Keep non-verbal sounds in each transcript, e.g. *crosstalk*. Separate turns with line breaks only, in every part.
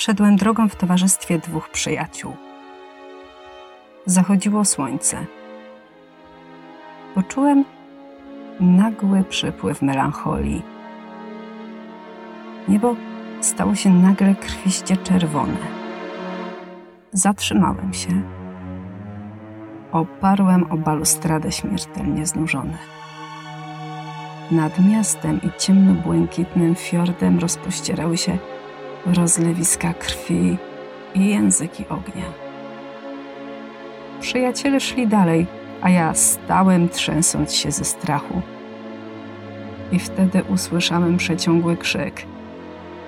szedłem drogą w towarzystwie dwóch przyjaciół. Zachodziło słońce. Poczułem nagły przypływ melancholii. Niebo stało się nagle krwiście czerwone. Zatrzymałem się. Oparłem o balustradę śmiertelnie znużony. Nad miastem i ciemno-błękitnym fiordem rozpościerały się rozlewiska krwi i języki ognia. Przyjaciele szli dalej, a ja stałem trzęsąc się ze strachu. I wtedy usłyszałem przeciągły krzyk,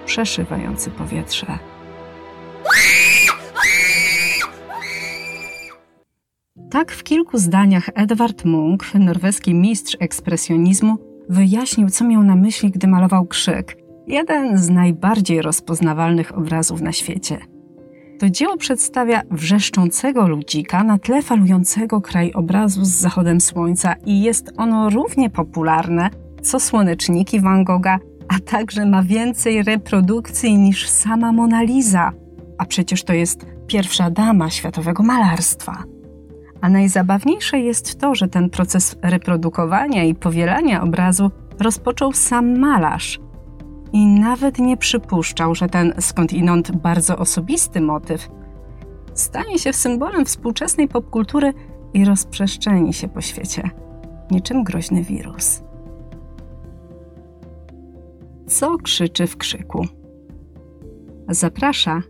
przeszywający powietrze. Tak w kilku zdaniach Edward Munch, norweski mistrz ekspresjonizmu, wyjaśnił, co miał na myśli, gdy malował krzyk, jeden z najbardziej rozpoznawalnych obrazów na świecie. To dzieło przedstawia wrzeszczącego ludzika na tle falującego krajobrazu z zachodem słońca i jest ono równie popularne co słoneczniki Van Gogha, a także ma więcej reprodukcji niż sama Mona Lisa. A przecież to jest pierwsza dama światowego malarstwa. A najzabawniejsze jest to, że ten proces reprodukowania i powielania obrazu rozpoczął sam malarz. I nawet nie przypuszczał, że ten skądinąd bardzo osobisty motyw stanie się symbolem współczesnej popkultury i rozprzestrzeni się po świecie, niczym groźny wirus. Co krzyczy w krzyku? Zaprasza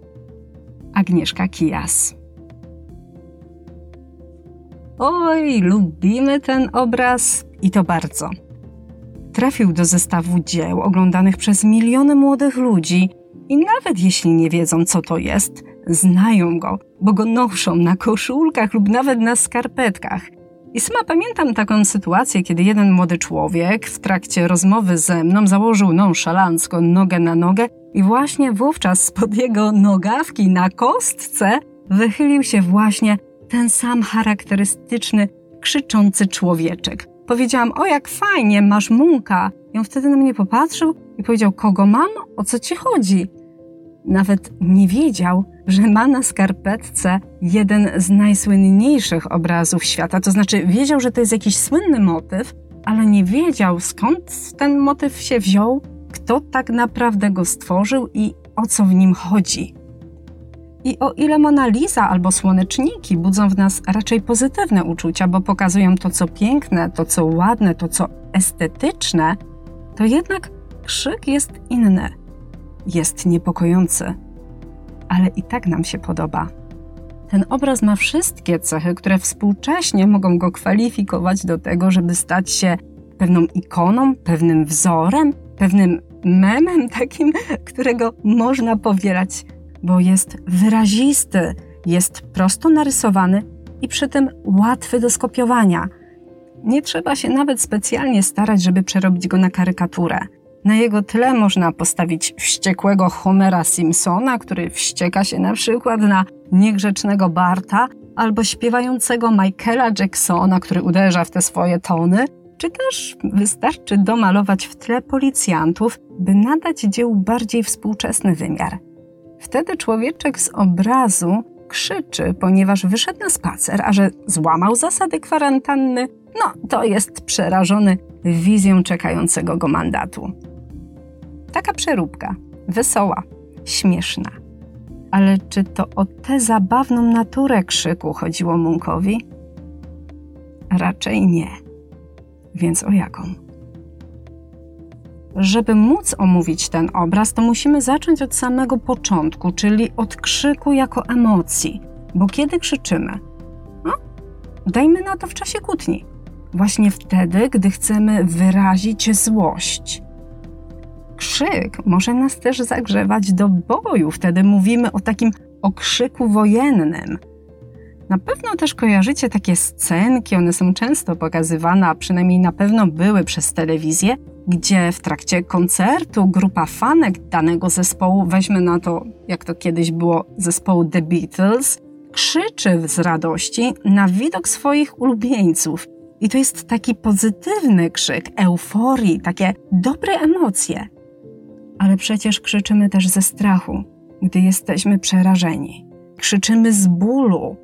Agnieszka Kijas. Oj, lubimy ten obraz i to bardzo. Trafił do zestawu dzieł oglądanych przez miliony młodych ludzi i nawet jeśli nie wiedzą, co to jest, znają go, bo go noszą na koszulkach lub nawet na skarpetkach. I sama pamiętam taką sytuację, kiedy jeden młody człowiek w trakcie rozmowy ze mną założył nonszalancko nogę na nogę i właśnie wówczas spod jego nogawki na kostce wychylił się właśnie ten sam charakterystyczny, krzyczący człowieczek. Powiedziałam, o jak fajnie, masz munka. I on wtedy na mnie popatrzył i powiedział, kogo mam? O co ci chodzi? Nawet nie wiedział, że ma na skarpetce jeden z najsłynniejszych obrazów świata. To znaczy, wiedział, że to jest jakiś słynny motyw, ale nie wiedział skąd ten motyw się wziął, kto tak naprawdę go stworzył i o co w nim chodzi. I o ile Mona Lisa albo słoneczniki budzą w nas raczej pozytywne uczucia, bo pokazują to, co piękne, to, co ładne, to, co estetyczne, to jednak krzyk jest inny. Jest niepokojący, ale i tak nam się podoba. Ten obraz ma wszystkie cechy, które współcześnie mogą go kwalifikować do tego, żeby stać się pewną ikoną, pewnym wzorem, pewnym memem takim, *laughs* którego można powielać bo jest wyrazisty, jest prosto narysowany i przy tym łatwy do skopiowania. Nie trzeba się nawet specjalnie starać, żeby przerobić go na karykaturę. Na jego tle można postawić wściekłego Homera Simpsona, który wścieka się na przykład na niegrzecznego Barta, albo śpiewającego Michaela Jacksona, który uderza w te swoje tony, czy też wystarczy domalować w tle policjantów, by nadać dziełu bardziej współczesny wymiar. Wtedy człowieczek z obrazu krzyczy, ponieważ wyszedł na spacer, a że złamał zasady kwarantanny, no to jest przerażony wizją czekającego go mandatu. Taka przeróbka, wesoła, śmieszna. Ale czy to o tę zabawną naturę krzyku chodziło Munkowi? Raczej nie. Więc o jaką? Żeby móc omówić ten obraz, to musimy zacząć od samego początku, czyli od krzyku jako emocji. Bo kiedy krzyczymy? No, dajmy na to w czasie kłótni. Właśnie wtedy, gdy chcemy wyrazić złość. Krzyk może nas też zagrzewać do boju. Wtedy mówimy o takim okrzyku wojennym. Na pewno też kojarzycie takie scenki, one są często pokazywane, a przynajmniej na pewno były przez telewizję, gdzie w trakcie koncertu grupa fanek danego zespołu, weźmy na to, jak to kiedyś było zespołu The Beatles, krzyczy z radości na widok swoich ulubieńców. I to jest taki pozytywny krzyk, euforii, takie dobre emocje. Ale przecież krzyczymy też ze strachu, gdy jesteśmy przerażeni. Krzyczymy z bólu.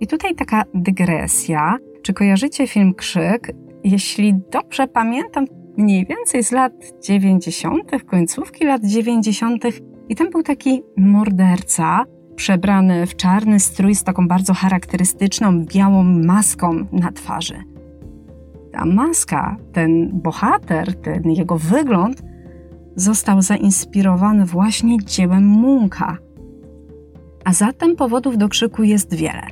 I tutaj taka dygresja. Czy kojarzycie film Krzyk? Jeśli dobrze pamiętam, mniej więcej z lat 90., końcówki lat 90., i tam był taki morderca, przebrany w czarny strój z taką bardzo charakterystyczną białą maską na twarzy. Ta maska, ten bohater, ten jego wygląd został zainspirowany właśnie dziełem Munka. A zatem powodów do krzyku jest wiele.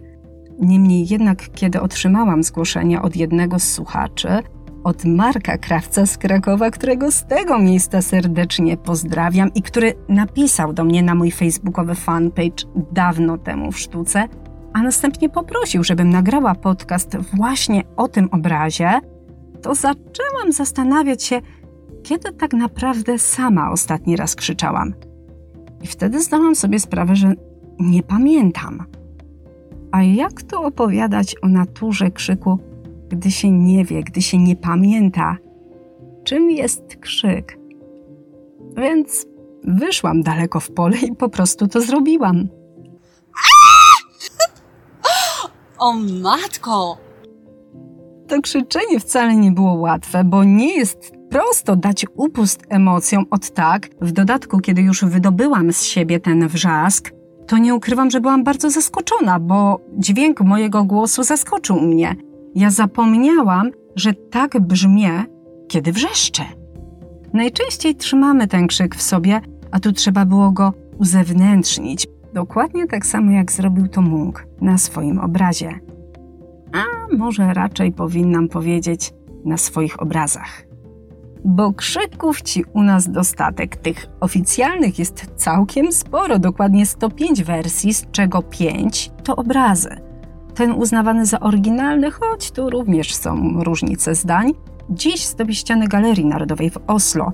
Niemniej jednak, kiedy otrzymałam zgłoszenie od jednego z słuchaczy, od Marka Krawca z Krakowa, którego z tego miejsca serdecznie pozdrawiam i który napisał do mnie na mój facebookowy fanpage dawno temu w sztuce, a następnie poprosił, żebym nagrała podcast właśnie o tym obrazie, to zaczęłam zastanawiać się, kiedy tak naprawdę sama ostatni raz krzyczałam. I wtedy zdałam sobie sprawę, że nie pamiętam. A jak to opowiadać o naturze krzyku, gdy się nie wie, gdy się nie pamięta, czym jest krzyk? Więc wyszłam daleko w pole i po prostu to zrobiłam.
O matko!
To krzyczenie wcale nie było łatwe, bo nie jest prosto dać upust emocjom od tak. W dodatku, kiedy już wydobyłam z siebie ten wrzask, to nie ukrywam, że byłam bardzo zaskoczona, bo dźwięk mojego głosu zaskoczył mnie. Ja zapomniałam, że tak brzmię, kiedy wrzeszczę. Najczęściej trzymamy ten krzyk w sobie, a tu trzeba było go uzewnętrznić. Dokładnie tak samo jak zrobił to Munk na swoim obrazie. A może raczej powinnam powiedzieć na swoich obrazach. Bo krzyków ci u nas dostatek. Tych oficjalnych jest całkiem sporo, dokładnie 105 wersji, z czego 5 to obrazy. Ten uznawany za oryginalny, choć tu również są różnice zdań, dziś zdobi ściany Galerii Narodowej w Oslo.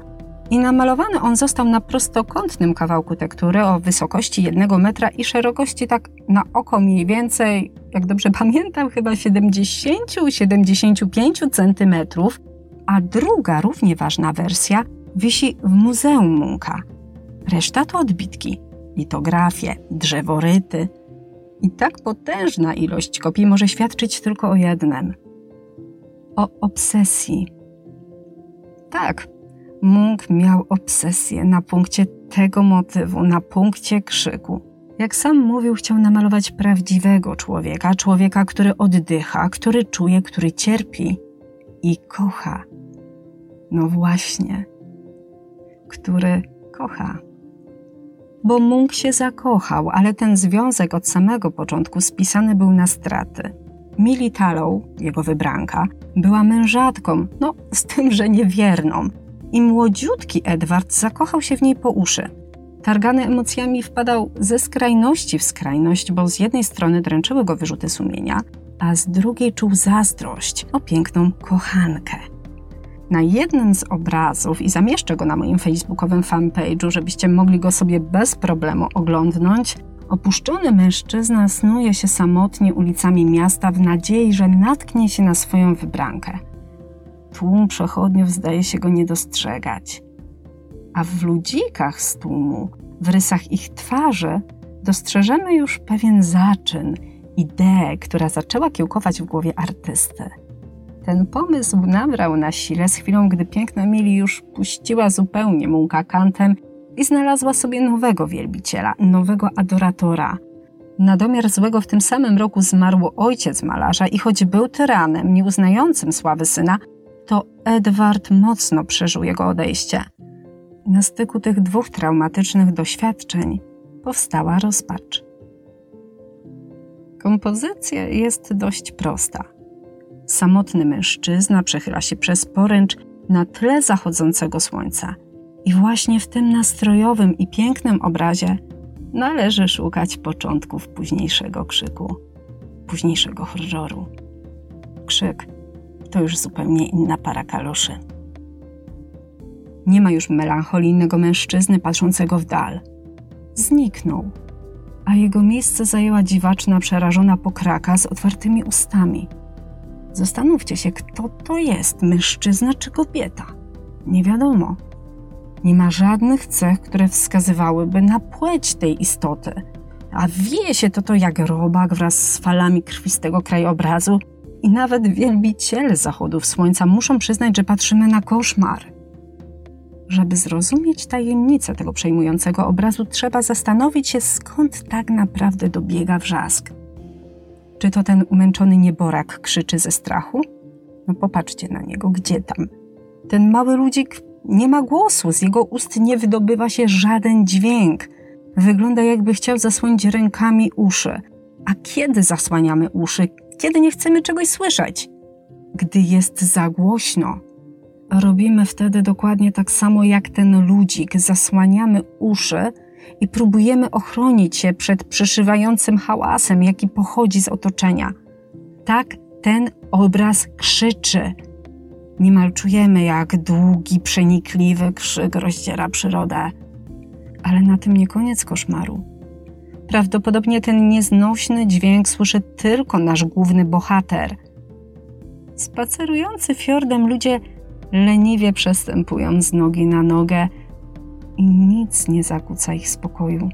I namalowany on został na prostokątnym kawałku tektury o wysokości 1 metra i szerokości tak na oko mniej więcej, jak dobrze pamiętam, chyba 70-75 centymetrów, a druga, równie ważna wersja wisi w Muzeum Munka. Reszta to odbitki, litografie, drzeworyty. I tak potężna ilość kopii może świadczyć tylko o jednym o obsesji. Tak, Munk miał obsesję na punkcie tego motywu, na punkcie krzyku. Jak sam mówił, chciał namalować prawdziwego człowieka, człowieka, który oddycha, który czuje, który cierpi i kocha. No właśnie, który kocha. Bo Munk się zakochał, ale ten związek od samego początku spisany był na straty. Millie jego wybranka, była mężatką, no z tym, że niewierną. I młodziutki Edward zakochał się w niej po uszy. Targany emocjami wpadał ze skrajności w skrajność, bo z jednej strony dręczyły go wyrzuty sumienia, a z drugiej czuł zazdrość o piękną kochankę. Na jednym z obrazów, i zamieszczę go na moim facebookowym fanpage'u, żebyście mogli go sobie bez problemu oglądnąć, opuszczony mężczyzna snuje się samotnie ulicami miasta w nadziei, że natknie się na swoją wybrankę. Tłum przechodniów zdaje się go nie dostrzegać. A w ludzikach z tłumu, w rysach ich twarzy, dostrzeżemy już pewien zaczyn, ideę, która zaczęła kiełkować w głowie artysty. Ten pomysł nabrał na sile z chwilą, gdy piękna Mili już puściła zupełnie mułka kantem i znalazła sobie nowego wielbiciela, nowego adoratora. Na domiar złego w tym samym roku zmarł ojciec malarza i choć był tyranem, nieuznającym sławy syna, to Edward mocno przeżył jego odejście. Na styku tych dwóch traumatycznych doświadczeń powstała rozpacz. Kompozycja jest dość prosta. Samotny mężczyzna przechyla się przez poręcz na tle zachodzącego słońca. I właśnie w tym nastrojowym i pięknym obrazie należy szukać początków późniejszego krzyku, późniejszego horroru. Krzyk to już zupełnie inna para kaloszy. Nie ma już melancholijnego mężczyzny patrzącego w dal. Zniknął, a jego miejsce zajęła dziwaczna, przerażona pokraka z otwartymi ustami. Zastanówcie się, kto to jest, mężczyzna czy kobieta. Nie wiadomo. Nie ma żadnych cech, które wskazywałyby na płeć tej istoty. A wieje się to to jak robak wraz z falami krwistego krajobrazu i nawet wielbiciele zachodów słońca muszą przyznać, że patrzymy na koszmar. Żeby zrozumieć tajemnicę tego przejmującego obrazu, trzeba zastanowić się, skąd tak naprawdę dobiega wrzask. Czy to ten umęczony nieborak krzyczy ze strachu? No popatrzcie na niego, gdzie tam? Ten mały ludzik nie ma głosu, z jego ust nie wydobywa się żaden dźwięk. Wygląda jakby chciał zasłonić rękami uszy. A kiedy zasłaniamy uszy? Kiedy nie chcemy czegoś słyszeć? Gdy jest za głośno. Robimy wtedy dokładnie tak samo jak ten ludzik. Zasłaniamy uszy i próbujemy ochronić się przed przeszywającym hałasem, jaki pochodzi z otoczenia. Tak ten obraz krzyczy. Niemal czujemy, jak długi, przenikliwy krzyk rozdziera przyrodę. Ale na tym nie koniec koszmaru. Prawdopodobnie ten nieznośny dźwięk słyszy tylko nasz główny bohater. Spacerujący fiordem ludzie leniwie przestępują z nogi na nogę i nic nie zakłóca ich spokoju.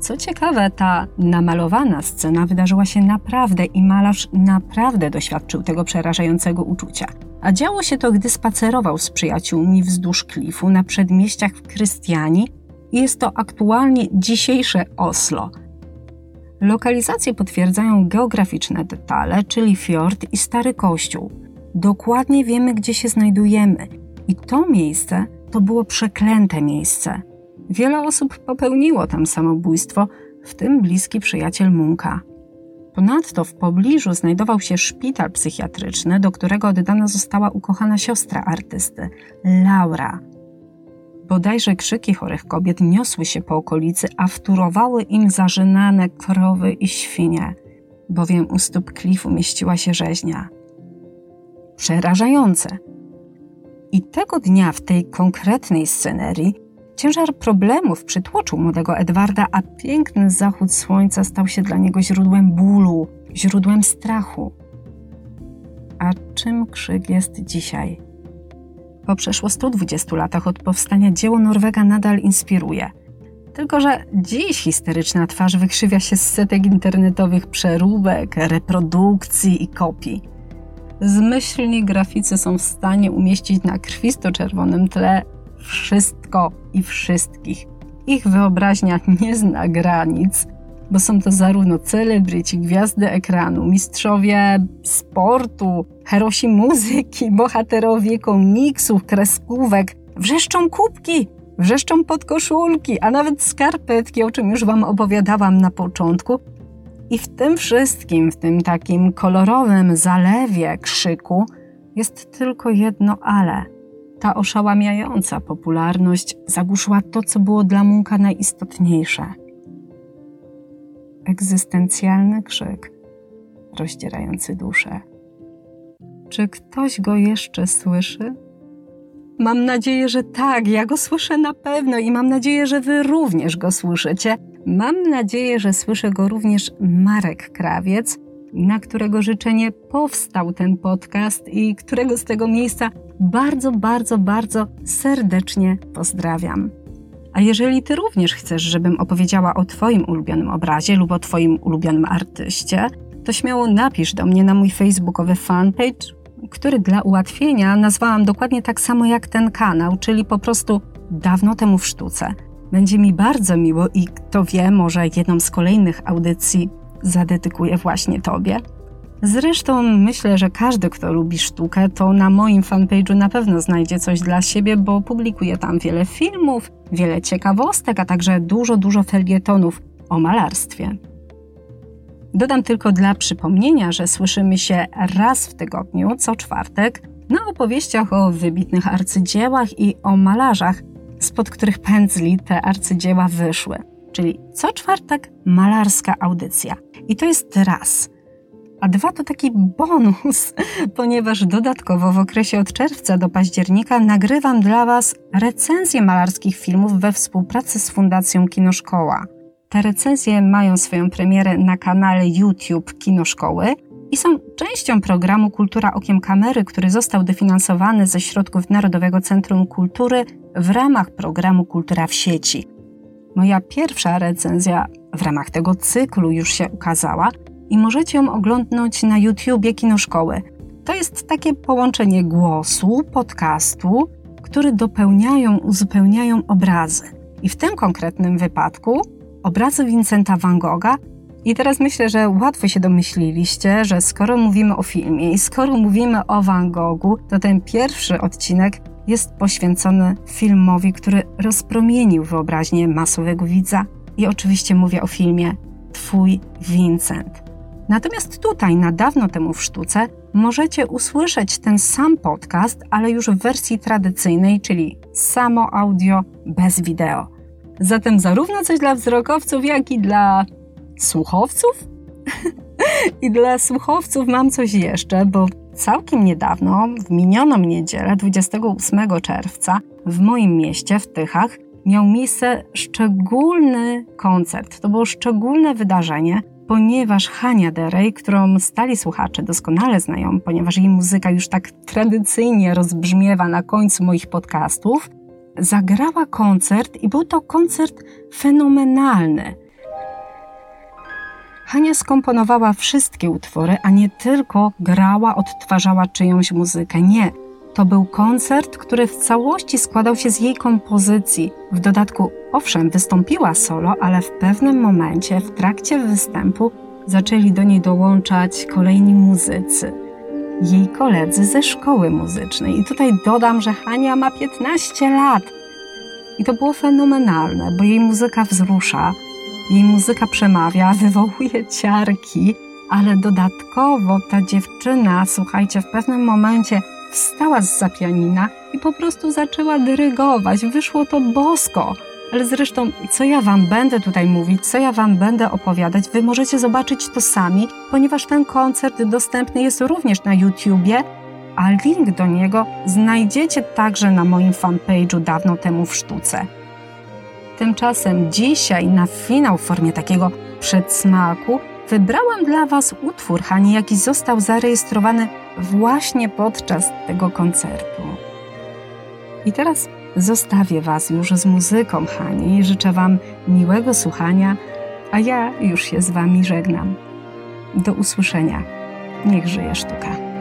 Co ciekawe, ta namalowana scena wydarzyła się naprawdę i malarz naprawdę doświadczył tego przerażającego uczucia. A działo się to, gdy spacerował z przyjaciółmi wzdłuż klifu na przedmieściach w Krystianii i jest to aktualnie dzisiejsze Oslo. Lokalizacje potwierdzają geograficzne detale, czyli fiord i stary kościół. Dokładnie wiemy, gdzie się znajdujemy i to miejsce to było przeklęte miejsce – Wiele osób popełniło tam samobójstwo, w tym bliski przyjaciel Munka. Ponadto w pobliżu znajdował się szpital psychiatryczny, do którego oddana została ukochana siostra artysty, Laura. Bodajże krzyki chorych kobiet niosły się po okolicy, a wturowały im zażynane krowy i świnie, bowiem u stóp klifu mieściła się rzeźnia. Przerażające. I tego dnia w tej konkretnej scenerii Ciężar problemów przytłoczył młodego Edwarda, a piękny zachód słońca stał się dla niego źródłem bólu, źródłem strachu. A czym krzyk jest dzisiaj? Po przeszło 120 latach od powstania dzieło Norwega nadal inspiruje. Tylko, że dziś histeryczna twarz wykrzywia się z setek internetowych przeróbek, reprodukcji i kopii. Zmyślni graficy są w stanie umieścić na krwisto-czerwonym tle wszystko i wszystkich. Ich wyobraźnia nie zna granic, bo są to zarówno celebryci, gwiazdy ekranu, mistrzowie sportu, herosi muzyki, bohaterowie komiksów, kreskówek, wrzeszczą kubki, wrzeszczą podkoszulki, a nawet skarpetki, o czym już Wam opowiadałam na początku. I w tym wszystkim, w tym takim kolorowym zalewie krzyku, jest tylko jedno ale – ta oszałamiająca popularność zagłuszyła to, co było dla Munka najistotniejsze. Egzystencjalny krzyk, rozdzierający duszę. Czy ktoś go jeszcze słyszy? Mam nadzieję, że tak, ja go słyszę na pewno i mam nadzieję, że wy również go słyszycie. Mam nadzieję, że słyszy go również Marek Krawiec, na którego życzenie powstał ten podcast i którego z tego miejsca bardzo, bardzo, bardzo serdecznie pozdrawiam. A jeżeli Ty również chcesz, żebym opowiedziała o Twoim ulubionym obrazie lub o Twoim ulubionym artyście, to śmiało napisz do mnie na mój facebookowy fanpage, który dla ułatwienia nazwałam dokładnie tak samo jak ten kanał, czyli po prostu dawno temu w sztuce. Będzie mi bardzo miło i kto wie, może jedną z kolejnych audycji zadedykuję właśnie Tobie. Zresztą myślę, że każdy, kto lubi sztukę, to na moim fanpage'u na pewno znajdzie coś dla siebie, bo publikuję tam wiele filmów, wiele ciekawostek, a także dużo, dużo felietonów o malarstwie. Dodam tylko dla przypomnienia, że słyszymy się raz w tygodniu, co czwartek, na opowieściach o wybitnych arcydziełach i o malarzach, spod których pędzli te arcydzieła wyszły. Czyli co czwartek malarska audycja. I to jest raz – a dwa to taki bonus, *laughs* ponieważ dodatkowo w okresie od czerwca do października nagrywam dla Was recenzje malarskich filmów we współpracy z Fundacją Kinoszkoła. Te recenzje mają swoją premierę na kanale YouTube Kinoszkoły i są częścią programu Kultura Okiem Kamery, który został dofinansowany ze środków Narodowego Centrum Kultury w ramach programu Kultura w sieci. Moja pierwsza recenzja w ramach tego cyklu już się ukazała i możecie ją oglądnąć na YouTubie Kinoszkoły. To jest takie połączenie głosu, podcastu, które dopełniają, uzupełniają obrazy. I w tym konkretnym wypadku obrazy Vincenta van Gogha. I teraz myślę, że łatwo się domyśliliście, że skoro mówimy o filmie i skoro mówimy o Van Goghu, to ten pierwszy odcinek jest poświęcony filmowi, który rozpromienił wyobraźnię masowego widza. I oczywiście mówię o filmie Twój Vincent. Natomiast tutaj, na dawno temu w sztuce, możecie usłyszeć ten sam podcast, ale już w wersji tradycyjnej, czyli samo audio bez wideo. Zatem zarówno coś dla wzrokowców, jak i dla słuchowców? *laughs* I dla słuchowców mam coś jeszcze, bo całkiem niedawno, w minioną niedzielę, 28 czerwca, w moim mieście, w Tychach, miał miejsce szczególny koncert. To było szczególne wydarzenie, ponieważ Hania Derej, którą stali słuchacze doskonale znają, ponieważ jej muzyka już tak tradycyjnie rozbrzmiewa na końcu moich podcastów, zagrała koncert i był to koncert fenomenalny. Hania skomponowała wszystkie utwory, a nie tylko grała, odtwarzała czyjąś muzykę. Nie. To był koncert, który w całości składał się z jej kompozycji. W dodatku, owszem, wystąpiła solo, ale w pewnym momencie, w trakcie występu, zaczęli do niej dołączać kolejni muzycy. Jej koledzy ze szkoły muzycznej. I tutaj dodam, że Hania ma 15 lat. I to było fenomenalne, bo jej muzyka wzrusza, jej muzyka przemawia, *laughs* wywołuje ciarki, ale dodatkowo ta dziewczyna, słuchajcie, w pewnym momencie wstała z zapianina i po prostu zaczęła dyrygować. Wyszło to bosko. Ale zresztą, co ja Wam będę tutaj mówić, co ja Wam będę opowiadać, Wy możecie zobaczyć to sami, ponieważ ten koncert dostępny jest również na YouTubie, a link do niego znajdziecie także na moim fanpage'u dawno temu w sztuce. Tymczasem dzisiaj na finał w formie takiego przedsmaku wybrałam dla Was utwór Hani, jaki został zarejestrowany właśnie podczas tego koncertu. I teraz zostawię Was już z muzyką Hani. Życzę Wam miłego słuchania, a ja już się z Wami żegnam. Do usłyszenia. Niech żyje sztuka.